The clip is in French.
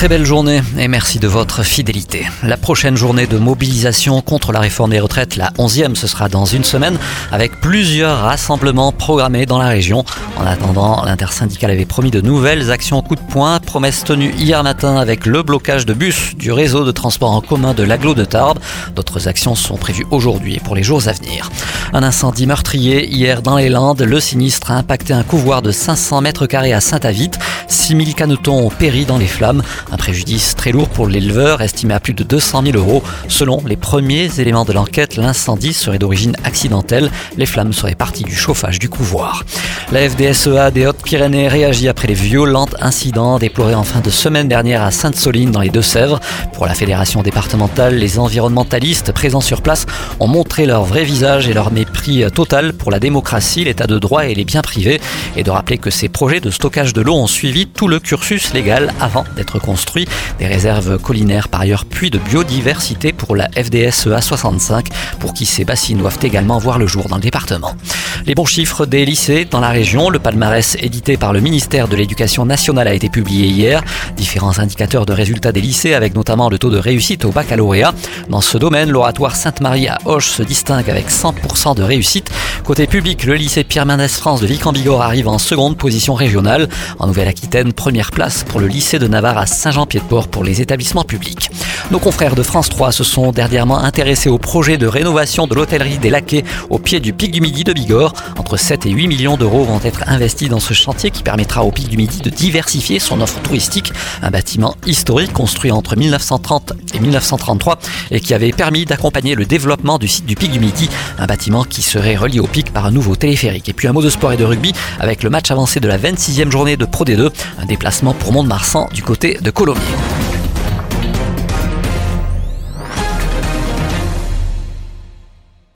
Très belle journée et merci de votre fidélité. La prochaine journée de mobilisation contre la réforme des retraites, la 11e, ce sera dans une semaine avec plusieurs rassemblements programmés dans la région. En attendant, l'intersyndicale avait promis de nouvelles actions coup de poing, promesse tenue hier matin avec le blocage de bus du réseau de transport en commun de l'aglo de Tarbes. D'autres actions sont prévues aujourd'hui et pour les jours à venir. Un incendie meurtrier hier dans les Landes. Le sinistre a impacté un couloir de 500 mètres carrés à Saint-Avite. 6000 canetons ont péri dans les flammes. Un préjudice très lourd pour l'éleveur, estimé à plus de 200 000 euros. Selon les premiers éléments de l'enquête, l'incendie serait d'origine accidentelle. Les flammes seraient parties du chauffage du couloir. La FDSEA des Hautes-Pyrénées réagit après les violents incidents déplorés en fin de semaine dernière à Sainte-Soline dans les Deux-Sèvres. Pour la fédération départementale, les environnementalistes présents sur place ont montré leur vrai visage et leur mépris total pour la démocratie, l'état de droit et les biens privés. Et de rappeler que ces projets de stockage de l'eau ont suivi tout le cursus légal avant d'être Des réserves collinaires par ailleurs, puis de biodiversité pour la FDSEA 65, pour qui ces bassines doivent également voir le jour dans le département. Les bons chiffres des lycées dans la région, le palmarès édité par le ministère de l'Éducation nationale a été publié hier. Différents indicateurs de résultats des lycées avec notamment le taux de réussite au baccalauréat. Dans ce domaine, l'oratoire Sainte-Marie à Hoche se distingue avec 100% de réussite. Côté public, le lycée Pierre Mendès France de Vic en Bigorre arrive en seconde position régionale. En Nouvelle-Aquitaine, première place pour le lycée de Navarre à Saint-Jean-Pied-de-Port pour les établissements publics. Nos confrères de France 3 se sont dernièrement intéressés au projet de rénovation de l'hôtellerie des Laquais au pied du pic du Midi de Bigorre. Entre 7 et 8 millions d'euros vont être investis dans ce chantier qui permettra au pic du Midi de diversifier son offre touristique. Un bâtiment historique construit entre 1930 et 1933 et qui avait permis d'accompagner le développement du site du pic du Midi. Un bâtiment qui serait relié au pic par un nouveau téléphérique. Et puis un mot de sport et de rugby avec le match avancé de la 26e journée de Pro D2. Un déplacement pour Mont-de-Marsan du côté de Colomiers.